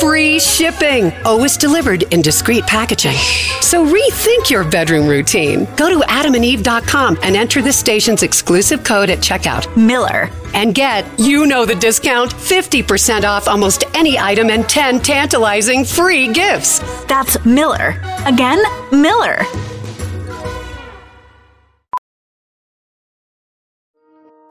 Free shipping, always delivered in discreet packaging. So rethink your bedroom routine. Go to adamandeve.com and enter the station's exclusive code at checkout. Miller. And get, you know the discount, 50% off almost any item and 10 tantalizing free gifts. That's Miller. Again, Miller.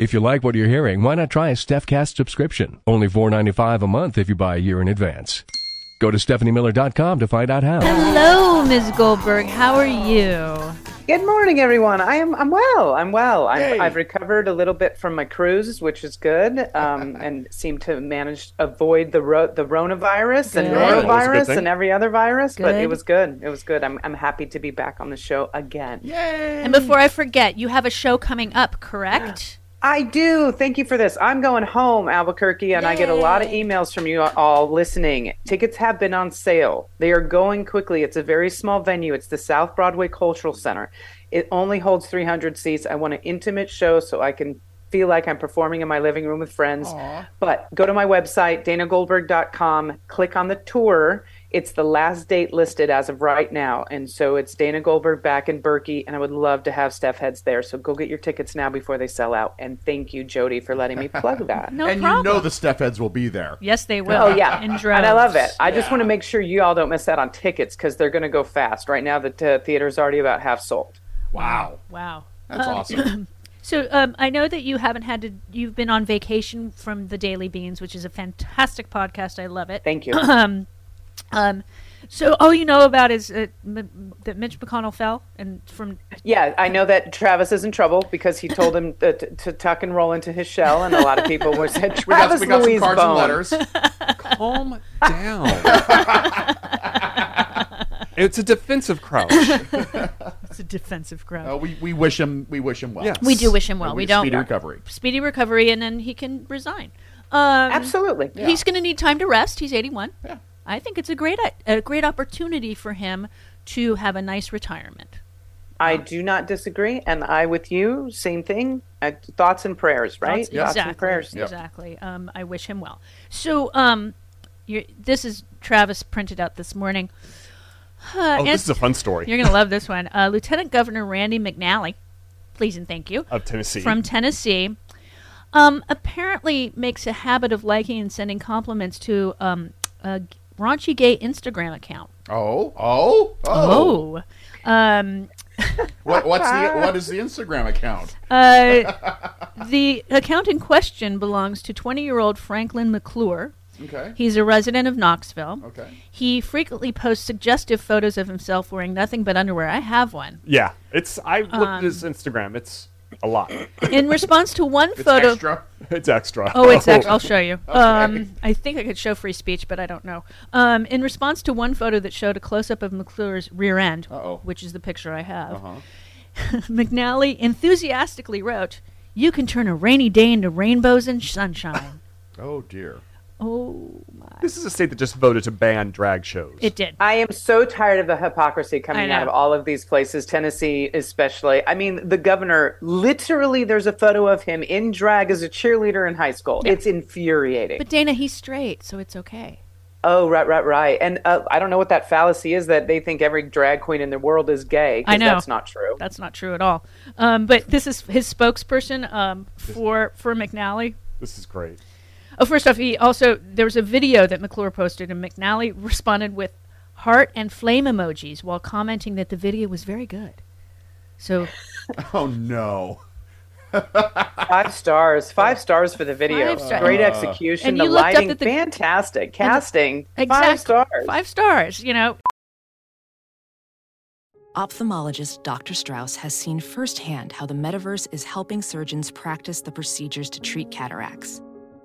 If you like what you're hearing, why not try a StephCast subscription? Only $4.95 a month if you buy a year in advance. Go to StephanieMiller.com to find out how. Hello, Ms. Goldberg. How are you? Good morning, everyone. I am. I'm well. I'm well. I'm, I've recovered a little bit from my cruise, which is good, um, and seem to manage avoid the ro- the coronavirus and Good. Always norovirus and every other virus. But it was good. It was good. I'm I'm happy to be back on the show again. Yay! And before I forget, you have a show coming up, correct? I do. Thank you for this. I'm going home, Albuquerque, and I get a lot of emails from you all listening. Tickets have been on sale. They are going quickly. It's a very small venue. It's the South Broadway Cultural Center. It only holds 300 seats. I want an intimate show so I can feel like I'm performing in my living room with friends. But go to my website, danagoldberg.com, click on the tour. It's the last date listed as of right now. And so it's Dana Goldberg back in Burque, and I would love to have Steph Heads there. So go get your tickets now before they sell out. And thank you, Jody, for letting me plug that. No and problem. you know the Steph heads will be there. yes, they will. Oh yeah, in and. I love it. I just want to make sure you all don't miss out on tickets because they're going to go fast. Right now, the uh, theater's already about half sold. Wow. Wow. That's awesome. So um, I know that you haven't had to. You've been on vacation from the Daily Beans, which is a fantastic podcast. I love it. Thank you. Um, um, so all you know about is uh, M- that Mitch McConnell fell, and from Yeah, I know that Travis is in trouble because he told him uh, to, to tuck and roll into his shell, and a lot of people were said We got, Travis we got some cards Bone. and letters. Calm down. it's a defensive crouch. it's a defensive ground. Uh, we, we wish him we wish him well. Yes. we do wish him well. And We don't speedy recovery. speedy recovery, and then he can resign. Um, Absolutely. He's going to need time to rest. He's 81. Yeah. I think it's a great a great opportunity for him to have a nice retirement. I do not disagree, and I with you, same thing. Uh, thoughts and prayers, right? Thoughts- Thoughts Exactly. and prayers. Exactly. Um, I wish him well. So, um, you this is Travis printed out this morning. Uh, Oh, this is a fun story. You're gonna love this one. Uh, Lieutenant Governor Randy McNally, please and thank you, Of Tennessee. from Tennessee, um, apparently makes a habit of liking and sending compliments to um, a raunchy gay Instagram account. Oh, oh, oh. Oh. Um, What what's the what is the Instagram account? uh, the account in question belongs to 20 year old Franklin McClure. Okay. He's a resident of Knoxville. Okay. He frequently posts suggestive photos of himself wearing nothing but underwear. I have one. yeah, it's. I looked Um, at his Instagram. It's a lot. In response to one It's photo. extra. It's extra. Oh, it's extra. I'll show you. Um, I think I could show free speech, but I don't know. Um, in response to one photo that showed a close up of McClure's rear end, Uh-oh. which is the picture I have, Uh-huh. McNally enthusiastically wrote, "You can turn a rainy day into rainbows and sunshine." Oh dear. Oh my! This is a state that just voted to ban drag shows. It did. I am so tired of the hypocrisy coming out of all of these places, Tennessee especially. I mean, the governor, literally, there's a photo of him in drag as a cheerleader in high school. It's infuriating. But Dana, he's straight, so it's okay. Oh, right, right, right. And uh, I don't know what that fallacy is that they think every drag queen in the world is gay. I know that's not true. That's not true at all. Um, but this is his spokesperson um, for for McNally. This is great. Oh, first off, he also there was a video that McClure posted, and McNally responded with heart and flame emojis while commenting that the video was very good. So Oh no. Five stars. Five stars for the video. Five star- Great Uh, execution. and the you looked lighting, the- fantastic. Casting, exactly five stars. Five stars. You know, Ophthalmologist Dr. Strauss has seen firsthand how the metaverse is helping surgeons practice the procedures to treat cataracts.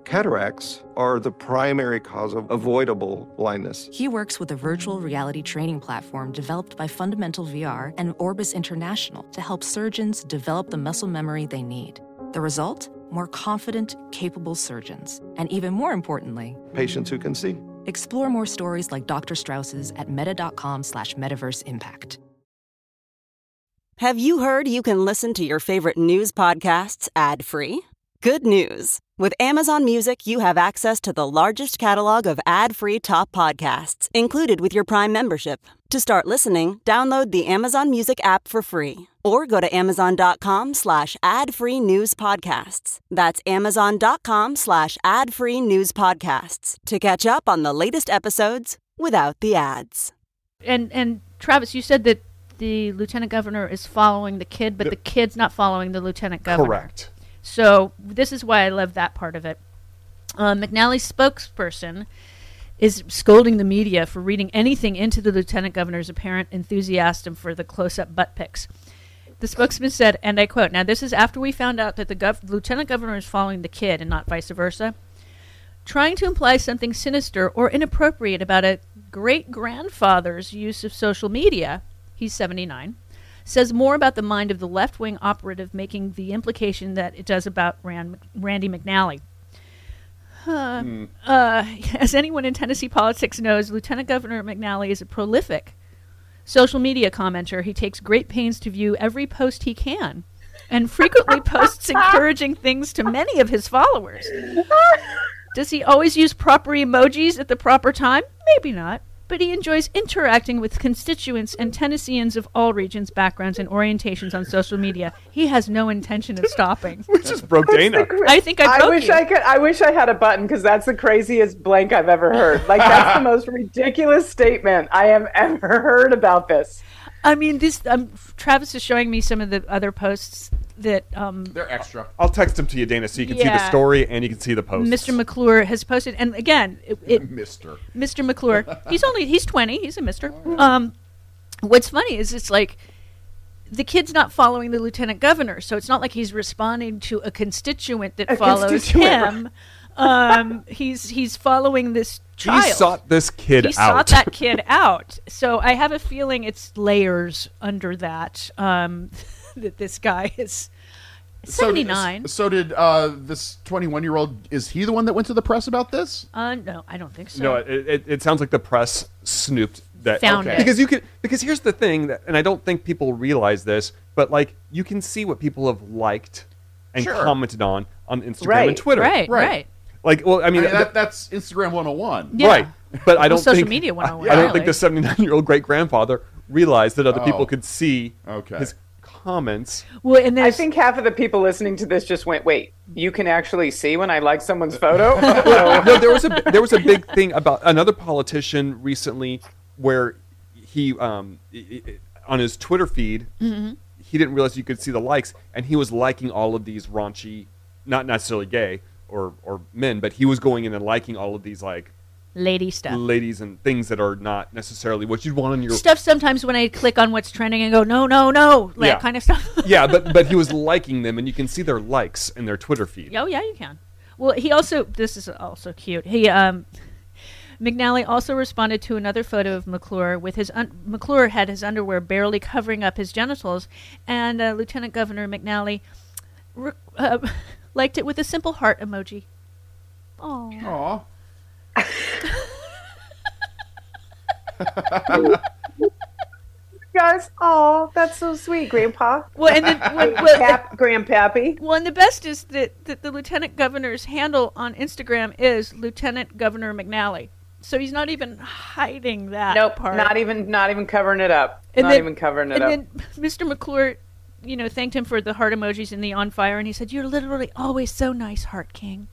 Cataracts are the primary cause of avoidable blindness. He works with a virtual reality training platform developed by Fundamental VR and Orbis International to help surgeons develop the muscle memory they need. The result? More confident, capable surgeons. And even more importantly, Patients who can see. explore more stories like Dr. Strauss's at meta.com slash metaverse impact. Have you heard you can listen to your favorite news podcasts ad free? Good news! With Amazon Music, you have access to the largest catalog of ad free top podcasts included with your Prime membership. To start listening, download the Amazon Music app for free or go to amazon.com slash ad free news podcasts. That's amazon.com slash ad free news podcasts to catch up on the latest episodes without the ads. and and Travis, you said that the lieutenant governor is following the kid, but The- the kid's not following the lieutenant governor. Correct. So this is why I love that part of it. Uh, McNally's spokesperson is scolding the media for reading anything into the lieutenant governor's apparent enthusiasm for the close-up butt pics. The spokesman said, and I quote: "Now this is after we found out that the gov- lieutenant governor is following the kid and not vice versa." Trying to imply something sinister or inappropriate about a great grandfather's use of social media, he's 79, says more about the mind of the left wing operative making the implication that it does about Rand, Randy McNally. Uh, uh, as anyone in Tennessee politics knows, Lieutenant Governor McNally is a prolific social media commenter. He takes great pains to view every post he can and frequently posts encouraging things to many of his followers. Does he always use proper emojis at the proper time? Maybe not. But he enjoys interacting with constituents and Tennesseans of all regions, backgrounds, and orientations on social media. He has no intention of stopping. We just broke Dana. I think I I broke wish you. I could. I wish I had a button because that's the craziest blank I've ever heard. Like that's the most ridiculous statement I have ever heard about this. I mean, this. Um, Travis is showing me some of the other posts that um, They're extra. I'll text them to you, Dana, so you can see the Yeah. story and you can see the post. Mr. McClure has posted. And again, it, it, Mister. Mr. McClure, he's only he's twenty. He's a Mister. Um, what's funny is it's like the kid's not following the lieutenant governor, so it's not like he's responding to a constituent that A follows constituent, him. um, he's he's following this child. He sought this kid out. he out. sought that kid out. So I have a feeling it's layers under that. Um, that this guy is seventy nine. So, did uh, this 21 year old? Is he the one that went to the press about this? uh, no, I don't think so. No, it, it, it sounds like the press snooped that Found it. because you could because here's the thing that and I don't think people realize this, but like you can see what people have liked and Sure. commented on on Instagram Right. and Twitter. right, Right. right. Like, well, I I mean, mean, that, that's Instagram 101. Yeah. right. But I don't social think media 101, I, don't really. think the 79 year old great grandfather realized that other people Oh. could see Okay. his comments. Well, and I think half of the people listening to this just went, "Wait, you can actually see when I like someone's photo." So- no, there was a there was a big thing about another politician recently where he um i- i- on his Twitter feed Mm-hmm. he didn't realize you could see the likes and he was liking all of these raunchy, not necessarily gay or or men, but he was going in and liking all of these like lady stuff. ladies and things that are not necessarily what you'd want on your stuff sometimes when I click on what's trending and go, no, no, no, that Yeah. kind of stuff. yeah, but but he was liking them and you can see their likes in their Twitter feed. oh yeah, you can. Well, he also this is also cute. He um McNally also responded to another photo of McClure with his un- McClure had his underwear barely covering up his genitals, and uh, Lieutenant Governor McNally re- uh, liked it with a simple heart emoji. Oh, Aw. Guys, oh, that's so sweet, Grandpa. well, and then when, well, Pap, Grandpappy. Well, and the best is that, that the lieutenant governor's handle on Instagram is Lieutenant Governor McNally. So he's not even hiding that Nope, part. not even not even covering it up. And not then- even covering it and up. then Mr. McClure, you know, thanked him for the heart emojis and the on fire, and he said, "You're literally always so nice, Heart King."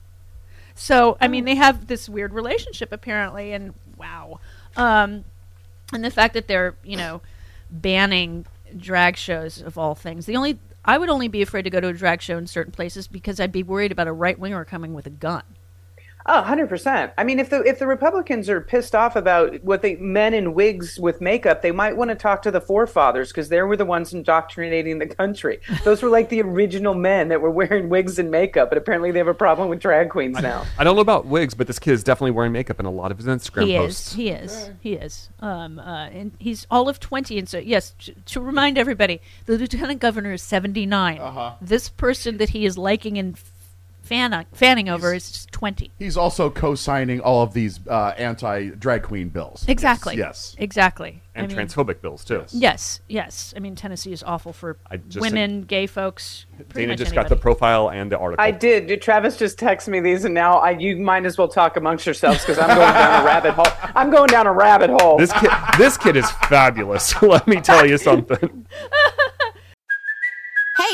So I Oh. mean, they have this weird relationship apparently, and wow, um, and the fact that they're you know banning drag shows of all things. The only I would only be afraid to go to a drag show in certain places because I'd be worried about a right winger coming with a gun. Oh, 100%. I mean, if the if the Republicans are pissed off about what they men in wigs with makeup, they might want to talk to the forefathers because they were the ones indoctrinating the country. Those were like the original men that were wearing wigs and makeup, but apparently they have a problem with drag queens now. I don't know about wigs, but this kid is definitely wearing makeup in a lot of his Instagram he posts. is. He is. He is. Um, uh, and he's all of twenty. And so, yes, to, to remind everybody, the lieutenant governor is 79. Uh-huh. This person that he is liking and f- fan- fanning over is just twenty. He's also co-signing all of these uh, anti-drag queen bills. Exactly. Yes. Exactly. and I mean, transphobic bills too. Yes. Yes. I mean, Tennessee is awful for just women, gay folks. pretty Dana much just got the profile and the article. I did. Did Travis just text me these, and now I, you might as well talk amongst yourselves because I'm going down a rabbit hole. I'm going down a rabbit hole. This kid, this kid is fabulous. Let me tell you something.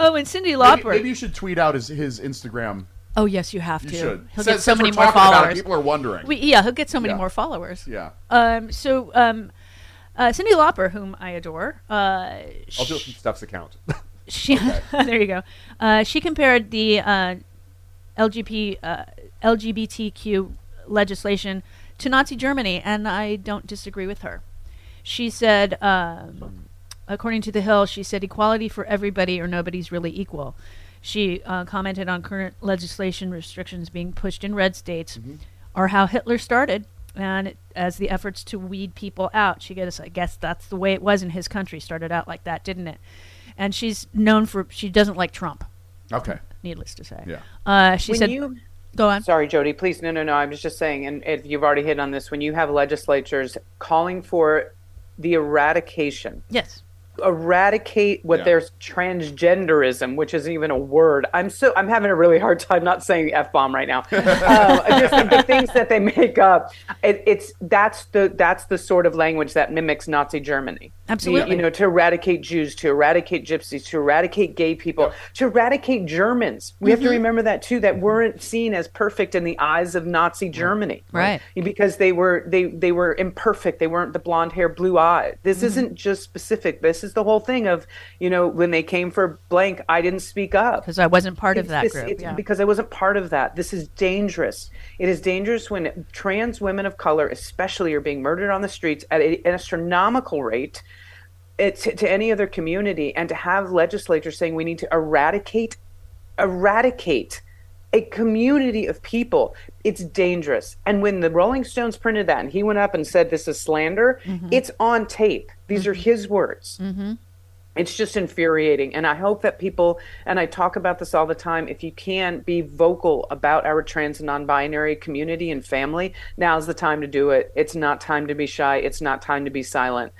Oh, and Cyndi Maybe, Lauper. maybe you should tweet out his, his Instagram. Oh yes, you have You to. should. He'll Since- get so many more about it, followers. people are wondering. We, yeah, he'll get so many Yeah. more followers. Yeah. Um. So, um, uh, Cyndi Lauper, whom I adore, uh, I'll do it from Steph's account. she there you go. Uh, she compared the uh, LGBT uh, LGBTQ legislation to Nazi Germany, and I don't disagree with her. She said, um, according to The Hill, she said equality for everybody or nobody's really equal. She uh, commented on current legislation restrictions being pushed in red states are how Hitler started, and as the efforts to weed people out. She goes, I guess that's the way it was in his country. Started out like that, didn't it? And she's known for she doesn't like Trump. Okay. Needless to say. Yeah. Uh, she When said, you- "Go on." Sorry, Jody. Please, no, no, no. I was just saying, and if you've already hit on this, when you have legislatures calling for the eradication, yes, eradicate what Yeah. there's transgenderism, which isn't even a word. I'm so I'm having a really hard time not saying f bomb right now. um, just the things that they make up. It, it's that's the that's the sort of language that mimics Nazi Germany. Absolutely. You, know, to eradicate Jews, to eradicate Gypsies, to eradicate gay people, to eradicate Germans. We have to Mhm. remember that too. That weren't seen as perfect in the eyes of Nazi Germany, Right. Because they were they they were imperfect. They weren't the blonde hair, blue eye. This Mhm. isn't just specific. This is the whole thing of you know when they came for blank, I didn't speak up because I wasn't part of that this- group. it's yeah. Because I wasn't part of that. This is dangerous. It is dangerous when trans women of color, especially, are being murdered on the streets at an astronomical rate. It, to, any other community, and to have legislators saying we need to eradicate, eradicate a community of people, it's dangerous. And when the Rolling Stones printed that, and he went up and said this is slander, Mhm. it's on tape. These are his words Mm-hmm. it's just infuriating and i hope that people and i talk about this all the time if you can be vocal about our trans and non-binary community and family now's the time to do it it's not time to be shy it's not time to be silent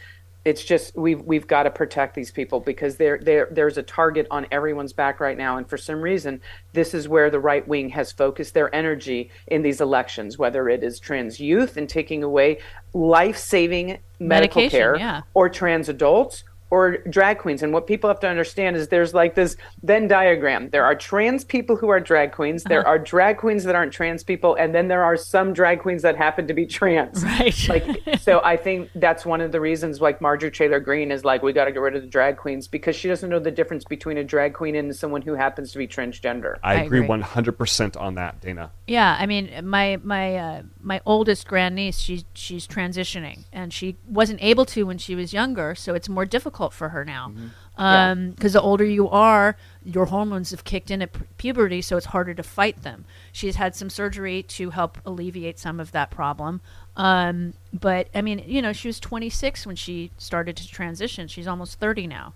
it's just we've we've got to protect these people because there there there's a target on everyone's back right now and for some reason this is where the right wing has focused their energy in these elections whether it is trans youth and taking away life-saving medical Medication, care yeah. or trans adults or drag queens. And what people have to understand is there's like this Venn diagram. There are trans people who are drag queens. There Uh-huh. are drag queens that aren't trans people, and then there are some drag queens that happen to be trans. Right. Like so, I think that's one of the reasons. Like Marjorie Taylor Greene is like, we got to get rid of the drag queens because she doesn't know the difference between a drag queen and someone who happens to be transgender. I, I agree agree. one hundred percent on that, Dana. Yeah, I mean, my my uh, my oldest grandniece, she's she's transitioning, and she wasn't able to when she was younger, so it's more difficult for her now. Yeah. Because the older you are, your hormones have kicked in at pu- puberty, so it's harder to fight them. She's had some surgery to help alleviate some of that problem. Um, but I mean, you know, she was 26 when she started to transition. She's almost 30 now.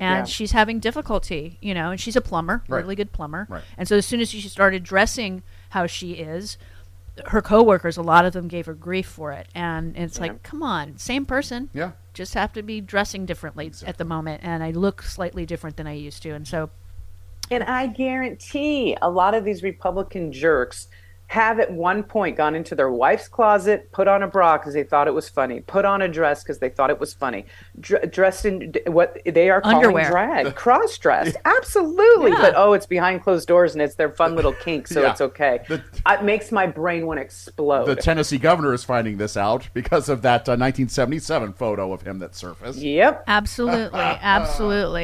And Yeah. she's having difficulty, you know, and she's a plumber, Right. really good plumber. Right. And so as soon as she started dressing how she is, her coworkers, a lot of them gave her grief for it. And it's like, come on, same person. Yeah. Just have to be dressing differently at the moment. And I look slightly different than I used to. And so, And I guarantee a lot of these Republican jerks have at one point gone into their wife's closet, put on a bra because they thought it was funny, put on a dress because they thought it was funny, dr- dressed in d- what they are calling Underwear. drag, cross dressed. Absolutely. Yeah. But oh, it's behind closed doors and it's their fun little kink, so Yeah. it's okay. it makes my brain want to explode. The Tennessee governor is finding this out because of that uh, 1977 photo of him that surfaced. yep. absolutely, absolutely.